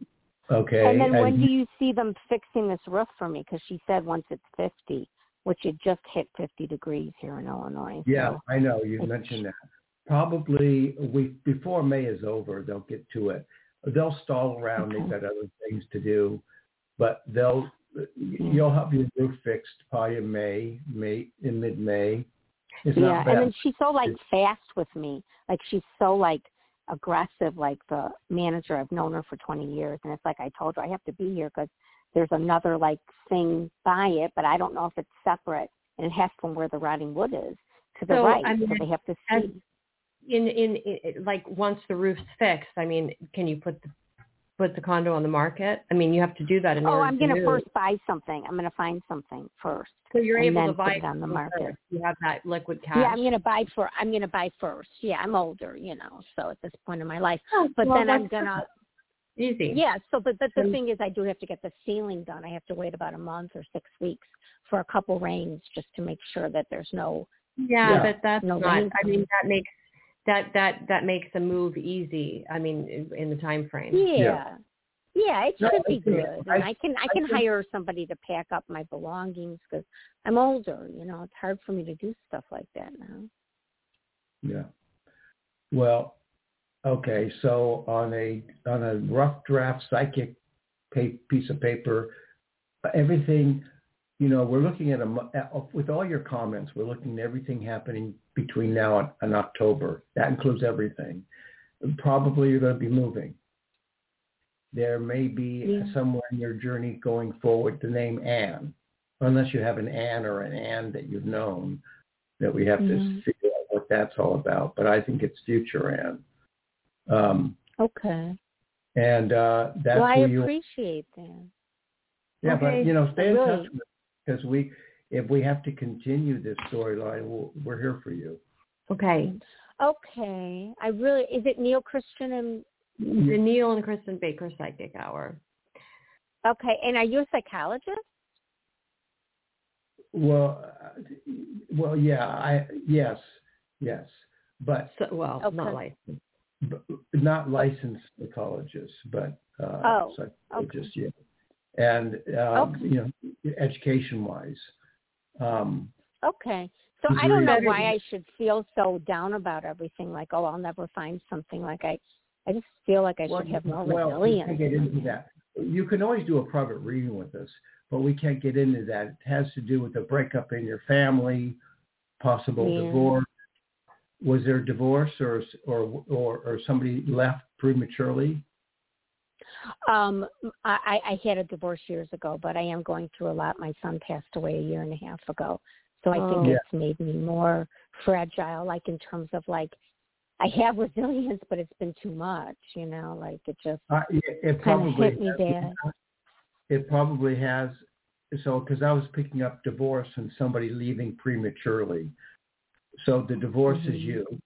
okay. And then when you- do you see them fixing this roof for me? Because she said once it's 50, which it just hit 50 degrees here in Illinois. Yeah, So. I know. You mentioned that. Probably a week before May is over, they'll get to it. They'll stall around. They've got other things to do, but they'll. Hmm. You'll have your roof fixed probably in May, May in mid-May. It's yeah, and then she's so like It's- fast with me. Like she's so like aggressive. Like the manager, I've known her for 20 years, and it's like I told her I have to be here because there's another like thing by it, but I don't know if it's separate, and it has from where the rotting wood is to the So, right, I mean, so they have to as- see. in, in in like once the roof's fixed, I mean, can you put the put the condo on the market? I mean, you have to do that in Oh, order I'm to gonna first buy something. I'm gonna find something first. so you're able then to buy it on the market. first. You have that liquid cash. Yeah, I'm gonna buy for. I'm gonna buy first. Yeah, I'm older, you know. So at this point in my life, Oh, but well, then I'm gonna. easy. Yeah. So, but but the thing is, I do have to get the ceiling done. I have to wait about a month or six weeks for a couple rains just to make sure that there's no. Yeah, Yeah. but that's No not. I mean, that makes that that that makes a move easy. I mean, in, in the time frame. Yeah. Yeah, it No, should I be good, I- and I can I I can think- hire somebody to pack up my belongings because I'm older. You know, it's hard for me to do stuff like that now. Yeah. Well, okay. So on a on a rough draft psychic piece of paper, everything, you know, we're looking at a with all your comments, we're looking at everything happening between now and, and October. That includes everything. Probably you're going to be moving. There may be Yeah. somewhere in your journey going forward the name Anne, unless you have an Anne or an Anne that you've known that we have Mhm. to figure out what that's all about. But I think it's future Anne. Um, Okay. and uh, that's well, I you appreciate that. yeah, Okay. but you know, stay in touch with because we if we have to continue this storyline, we'll, we're here for you. Okay. Okay. I really is it Neil Kristin and The Neil and Kristin Baker Psychic Hour. okay, and are you a psychologist? Well, uh, well, yeah, I yes, yes, but, So, well, Okay. not licensed. but not licensed psychologists, but uh, Oh, psychologists, yeah, and um, Okay. you know, education wise. Um, Okay. So I don't know why I should feel so down about everything. Like, oh, I'll never find something. Like I, I just feel like I well, should have more well, we resilience. can't get into that. You can always do a private reading with us, but we can't get into that. It has to do with the breakup in your family, possible Yeah. divorce. Was there a divorce or or or or somebody left prematurely? Um, I, I had a divorce years ago, but I am going through a lot. My son passed away a year and a half ago, so I Oh. think Yeah. it's made me more fragile. Like in terms of like, I have resilience, but it's been too much. You know, like it just Uh, it, it kind of probably hit me bad. it probably has. So, because I was picking up divorce and somebody leaving prematurely. So the divorce is Mhm. you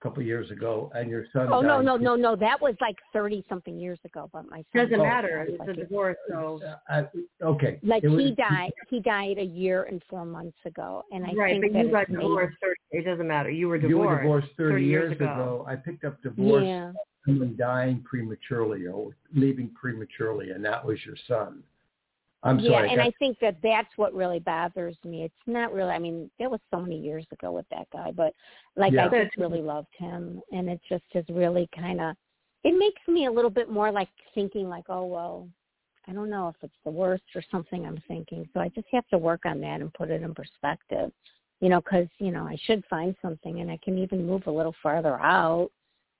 a couple of years ago, and your son. Oh no, died no, pre- no, no! That was like thirty something years ago. But my son Doesn't matter. It's like, a divorce, so Uh, okay. like was- he died. He died a year and four months ago, and I right. think But that you got it's divorced. 30, it doesn't matter. You were You divorced. were divorced 30, 30 years years ago. ago. I picked up divorce, Yeah. someone dying prematurely or leaving prematurely, and that was your son. I'm yeah, sorry. and I think that that's what really bothers me. It's not really. I mean, it was so many years ago with that guy, but like Yeah. I just really loved him, and it just has really kind of. It makes me a little bit more like thinking like, oh well, I don't know if it's the worst or something I'm thinking. So I just have to work on that and put it in perspective, you know, because you know I should find something, and I can even move a little farther out.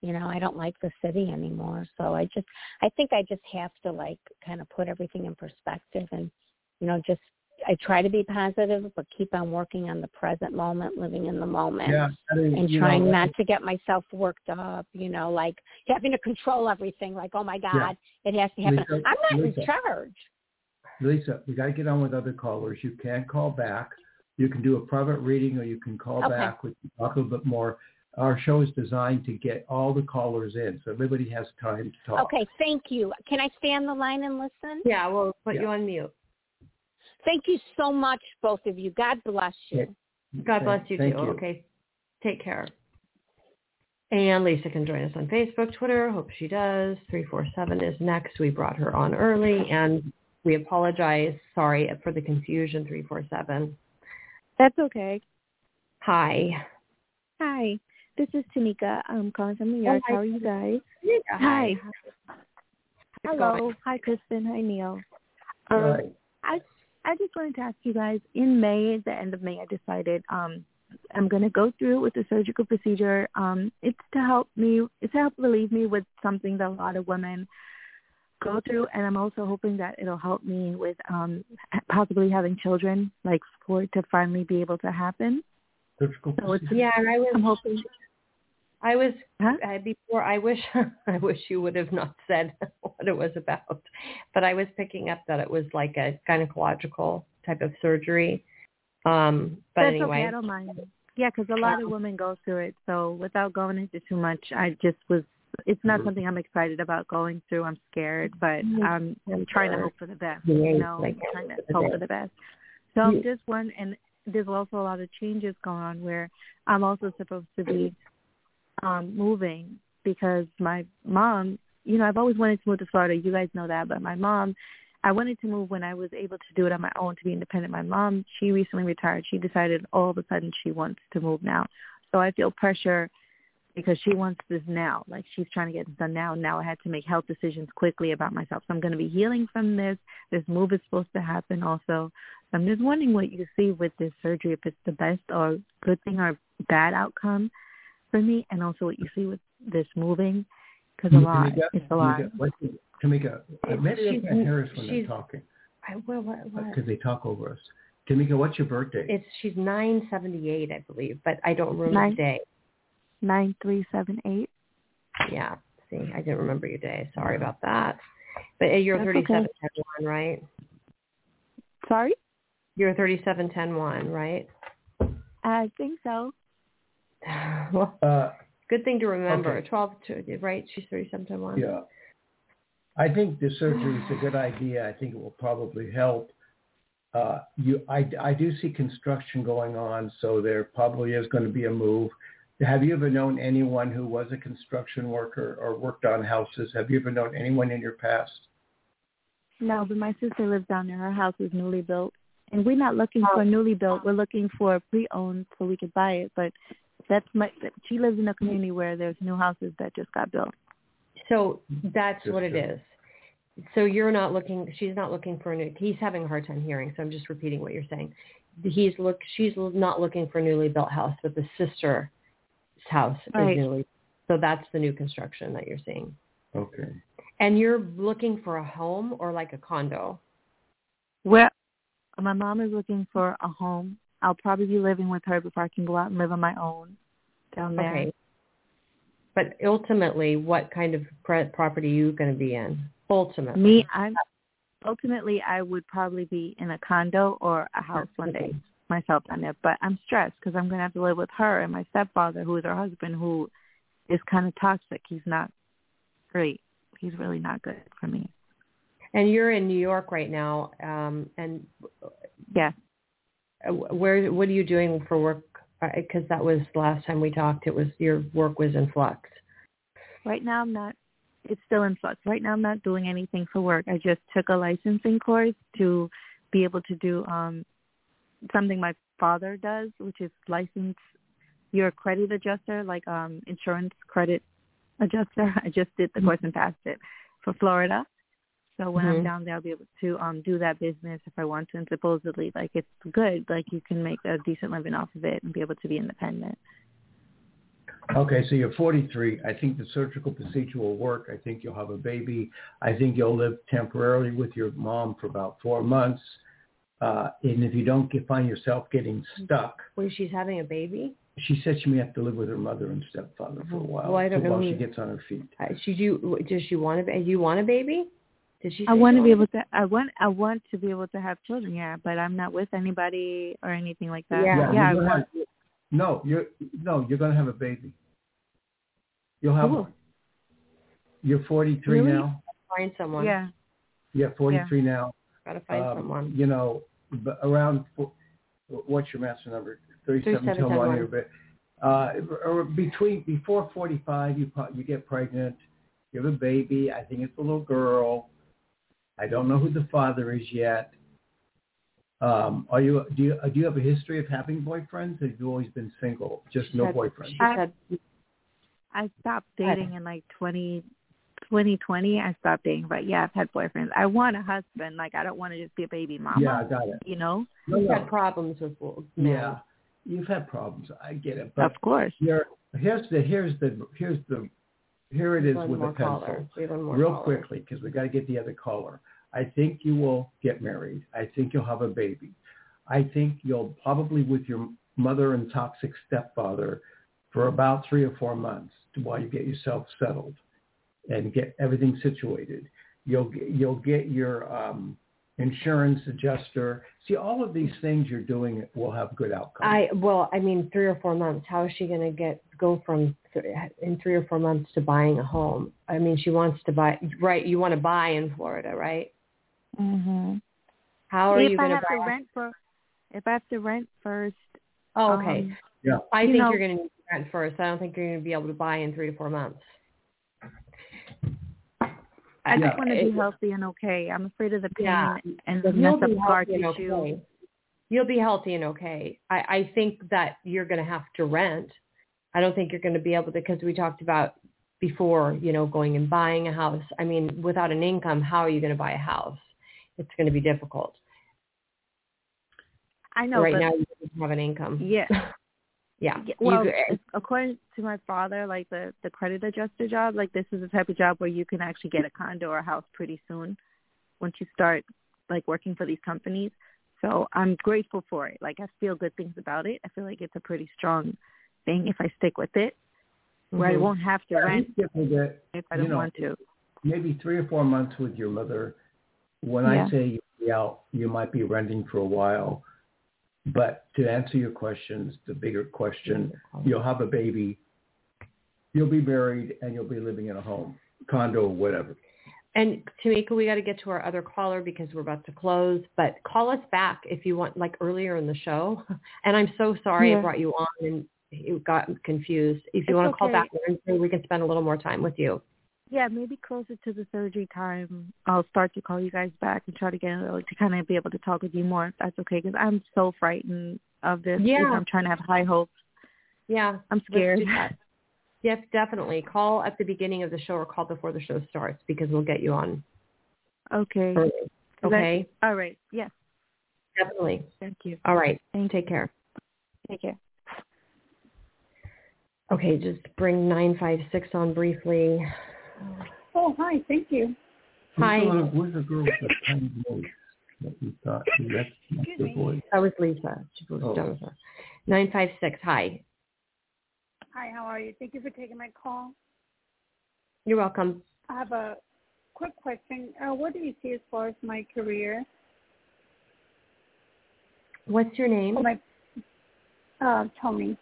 You know, I don't like the city anymore, so I just I think I just have to like kind of put everything in perspective and you know just I try to be positive but keep on working on the present moment, living in the moment yeah, I mean, and trying know, not to get myself worked up, you know, like having to control everything like oh my god, it has to happen. Lisa- I'm not Lisa. in charge. Lisa, we got to get on with other callers. You can call back. You can do a private reading, or you can call Okay. back. We can talk a little bit more. Our show is designed to get all the callers in, so everybody has time to talk. Okay, thank you. Can I stay on the line and listen? Yeah, we'll put Yeah. you on mute. Thank you so much, both of you. God bless you. God bless you Thank too. you. Okay. Take care. And Lisa can join us on Facebook, Twitter. Hope she does. 347 is next. We brought her on early and we apologize. Sorry for the confusion, 347. That's okay. Hi. Hi, this is Tanika. I'm calling from New York. hi. How are you guys? Hi. Hello. Hi, Kristin. Hi, Neil. All Um, right. I I just wanted to ask you guys. In May, at the end of May, I decided um I'm going to go through with the surgical procedure. Um, it's to help me. It's to help relieve me with something that a lot of women go through, and I'm also hoping that it'll help me with um possibly having children, like for it to finally be able to happen. Surgical So it's Yeah, I was I'm hoping. I was Huh? I, before I wish I wish you would have not said what it was about, but I was picking up that it was like a gynecological type of surgery. Um, but That's anyway, okay. I don't mind. Yeah, because a lot of women go through it. So without going into too much, I just was. It's not Mhm. something I'm excited about going through. I'm scared, but Mhm. I'm I'm trying to hope for the best. You know, I'm trying to hope for the best. for the best. So I'm just one, and there's also a lot of changes going on where I'm also supposed to be um moving because my mom. You know, I've always wanted to move to Florida. You guys know that, but my mom I wanted to move when I was able to do it on my own to be independent. My mom, she recently retired. She decided all of a sudden she wants to move now. So I feel pressure because she wants this now. Like she's trying to get this done now. Now I had to make health decisions quickly about myself. So I'm going to be healing from this. This move is supposed to happen also. So I'm just wondering what you see with this surgery, if it's the best or good thing or bad outcome for me, and also what you see with this moving, because a lot. Tamika, It's a lot. Tamika, what- Tamika, uh, maybe they She's- can't hear us when they're talking I, what, what, what? because they talk over us. Tamika, what's your birthday? It's she's nine seventy eight, I believe, but I don't remember Nine- the day. Nine three seven eight. Yeah. See, I didn't remember your day. Sorry about that. But uh, you're That's thirty seven okay. ten one, right? Sorry, You're thirty seven ten one, right? I think so. well, Uh, good thing to remember. Okay. Twelve to right? She's thirty seven ten one. Yeah. I think the surgery is a good idea. I think it will probably help. Uh, you, I, I do see construction going on, so there probably is going to be a move. Have you ever known anyone who was a construction worker or worked on houses? Have you ever known anyone in your past? No, but my sister lives down there. Her house is newly built, and we're not looking Oh. for newly built. We're looking for pre-owned so we could buy it. But that's my. She lives in a community where there's new houses that just got built. So that's Just what it is. So you're not looking. She's not looking for a new. He's having a hard time hearing, so I'm just repeating what you're saying. He's look. She's not looking for a newly built house, but the sister's house Right. is newly. So that's the new construction that you're seeing. Okay. And you're looking for a home or like a condo? Well, my mom is looking for a home. I'll probably be living with her before I can go out and live on my own down there. Okay. But ultimately, what kind of property are you going to be in? Ultimately. Me, I'm ultimately I would probably be in a condo or a house one day myself on there. But I'm stressed because I'm going to have to live with her and my stepfather, who is her husband, who is kind of toxic. He's not great. He's really not good for me. And you're in New York right now, um, and Yeah. Uh, where what are you doing for work? Because that was the last time we talked. It was your work was in flux. Right now I'm not it's still in flux. Right now I'm not doing anything for work. I just took a licensing course to be able to do um something my father does, which is license your credit adjuster, like um insurance credit adjuster. I just did the course and passed it for Florida. So when Mhm. I'm down there, I'll be able to um do that business if I want to. And supposedly, like it's good. Like you can make a decent living off of it and be able to be independent. Okay, so you're 43. I think the surgical procedure will work. I think you'll have a baby. I think you'll live temporarily with your mom for about four months. Uh, and if you don't get, find yourself getting stuck, When she's having a baby, she said she may have to live with her mother and stepfather for a while Well, I don't know while who- she gets on her feet. uh, she do. Does she want to? You want a baby? Did she? I want to be able to. I want. I want to be able to have children. Yeah, but I'm not with anybody or anything like that. Yeah. yeah. I you're gonna want. have- no, you're no, you're going to have a baby. You'll have Cool. one. You're 43 Really? now. Find someone. Yeah. Yeah, 43 now. Gotta find Um, someone. You know, but around what's your master number? Thirty-seven. Tell me 3771. here, but uh, or between before forty-five, you pro- you get pregnant, you have a baby. I think it's a little girl. I don't know who the father is yet. Um, are you do you do you have a history of having boyfriends? Or have you always been single, just She no said- boyfriend? She I- said, I stopped dating in like 20, 2020. I stopped dating, but yeah, I've had boyfriends. I want a husband. Like I don't want to just be a baby mama. Yeah, I got it. You know. No, you've no. had problems with men. Yeah, you've had problems. I get it, but of course. Here, here's the here's the here's the here it is One with a pencil. caller. We have one more Real caller. quickly, because we got to get the other caller. I think you will get married. I think you'll have a baby. I think you'll probably with your mother and toxic stepfather for about three or four months while you get yourself settled and get everything situated. You'll get, you'll get your um, insurance adjuster. See, all of these things you're doing will have good outcomes. I well, I mean, three or four months. How is she going to get go from th- in three or four months to buying a home? I mean, she wants to buy. Right, you want to buy in Florida, right? Mhm. How are if you I going have buy? to rent for, if I have to rent first. oh, okay. um, yeah. I you think know- you're going to need to rent first. I don't think you're going to be able to buy in three to four months. I Yeah. just want to be healthy and okay. I'm afraid of the pain Yeah. and You'll mess up scar tissue. okay. You'll be healthy and okay. I, I think that you're going to have to rent. I don't think you're going to be able to because we talked about before, you know, going and buying a house. I mean, without an income, how are you going to buy a house? It's going to be difficult. I know, right now, you don't have an income. yeah. yeah. Yeah, You well, could- it's- according to my father, like the the credit adjuster job, like this is the type of job where you can actually get a condo or a house pretty soon once you start like working for these companies. So I'm grateful for it. Like I feel good things about it. I feel like it's a pretty strong thing if I stick with it, where I Mhm. won't have to Yeah, rent you if I don't know, want to. maybe three or four months with your mother. When Yeah. I say you'll be out, you might be renting for a while. But to answer your questions, the bigger question, you'll have a baby, you'll be married, and you'll be living in a home, condo, whatever. And Tamika, we got to get to our other caller because we're about to close. But call us back if you want, like earlier in the show. And I'm so sorry I brought you on and you got confused. If you It's want to call back Wednesday, we can spend a little more time with you. Yeah, maybe closer to the surgery time, I'll start to call you guys back and try to get uh, to kind of be able to talk with you more. If that's okay, because I'm so frightened of this. Yeah. I'm trying to have high hopes. Yeah, I'm scared. Yes, definitely. Call at the beginning of the show or call before the show starts because we'll get you on Okay. early. Okay, All right. Yes. definitely. Thank you. All right. Thank Take care. Take care. Okay, just bring 956 on briefly. Oh, hi. Thank you. Hi. Who's the, who's the girl with the tiny voice that you thought you recognized Excuse the me. voice? That was Lisa. She was Oh. done with her. 956. Hi. Hi, how are you? Thank you for taking my call. You're welcome. I have a quick question. Uh, what do you see as far as my career? What's your name? Oh, my, uh, Tony.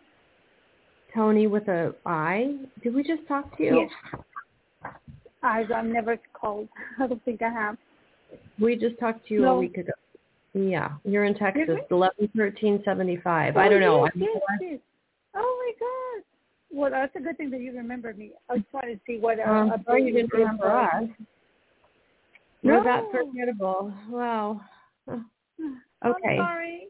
Tony with a I. Did we just talk to you? Yes. I've, I've never called. I don't think I have. We just talked to you a week ago. Yeah, you're in Texas, Did eleven thirteen seventy five. Oh, I don't know. Yes, yes. Oh my God. Well, that's a good thing that you remember me. I was trying to see what uh, Um, sorry you didn't remember. for us. No. We're that forgettable. Wow. Okay. I'm sorry.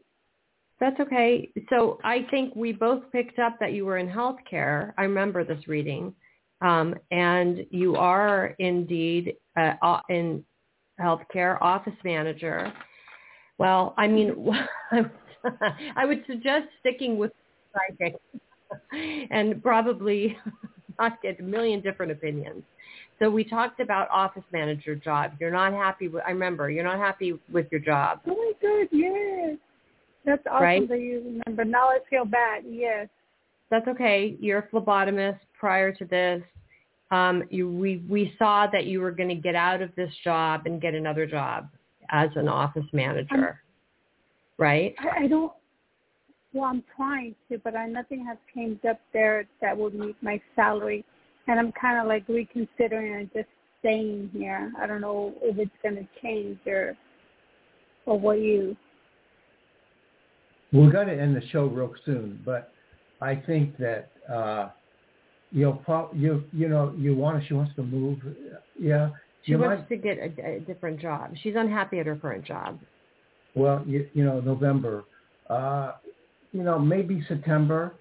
That's okay. So I think we both picked up that you were in healthcare. I remember this reading. Um, and you are indeed uh, in healthcare office manager. Well, I mean, I would suggest sticking with psychic and probably not get a million different opinions. So we talked about office manager job. You're not happy with, I remember, you're not happy with your job. Oh my God, yes. That's awesome Right? that you remember. Now I feel bad. Yes. That's okay. You're a phlebotomist prior to this. Um, you, we, we saw that you were going to get out of this job and get another job as an office manager, right? I, I don't. Well, I'm trying to, but I nothing has came up there that would meet my salary, and I'm kind of like reconsidering and just staying here. I don't know if it's going to change or or what you. We're going to end the show real soon, but I think that uh, you'll pro- you you know you want to, she wants to move. Yeah, She wants might. to get a, a different job. She's unhappy at her current job. Well, you you know November. Uh, you know maybe September.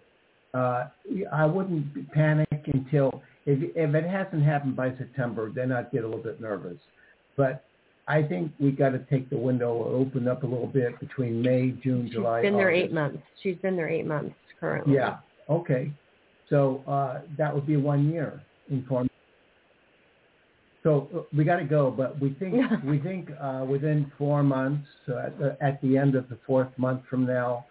Uh, I wouldn't panic until if if it hasn't happened by September, then I'd get a little bit nervous. But I think we got to take the window open up a little bit between May, June, She's July. She's been there eight months. She's been there eight months currently. Yeah. Okay. So uh, that would be one year in form. So uh, we got to go, but we think we think uh, within four months, uh, at, the, at the end of the fourth month from now,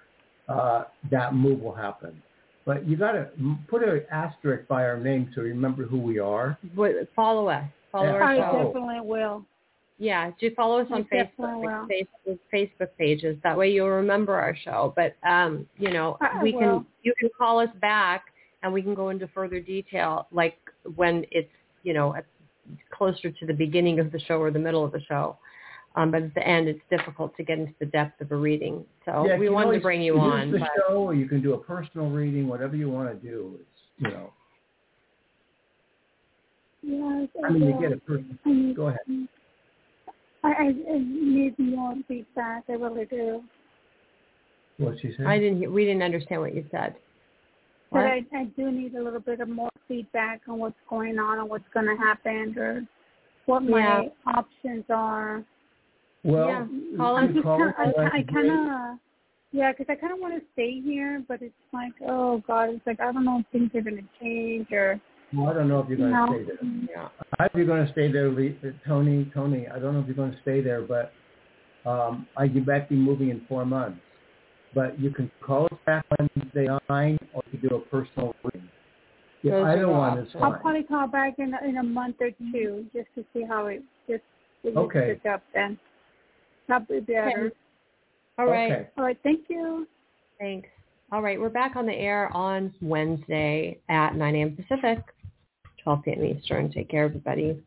uh, that move will happen. But you got to put an asterisk by our name to remember who we are. But follow us. Follow Yeah. our I definitely will. Yeah, do follow us on definitely Facebook, will. Facebook, Facebook pages. That way you'll remember our show. But um, you know, I we will. can you can call us back and we can go into further detail, like when it's you know at, closer to the beginning of the show or the middle of the show. Um, but at the end, it's difficult to get into the depth of a reading. So Yeah, we you wanted always to bring you use on. the but- show, or you can do a personal reading, whatever you want to do. It's you know, Yes, I I mean, you get a person. Go ahead. I, I, I need more feedback. I really do. What she said. I didn't. hear- We didn't understand what you said. But I, I do need a little bit of more feedback on what's going on and what's going to happen or what my options are. Well, Yeah, you call I can just call kind us I, I kind of, yeah, because I kind of want to stay here, but it's like, oh God, it's like I don't know if things are going to change or Well, I don't know if you're going to no. stay there. Yeah. I hope you're going to stay there, Lee, uh, Tony. Tony, I don't know if you're going to stay there, but um, I you might be moving in four months. But you can call us back Wednesday nine, or you can do a personal reading. Yeah, Those are either the one is options. I'll fine. probably call back in a, in a month or two just to see how it just it Okay. just pick up then. Probably better. All right. Okay. All right, thank you. Thanks. All right, we're back on the air on Wednesday at 9 a.m. Pacific, 12 p.m. Eastern. Take care, everybody.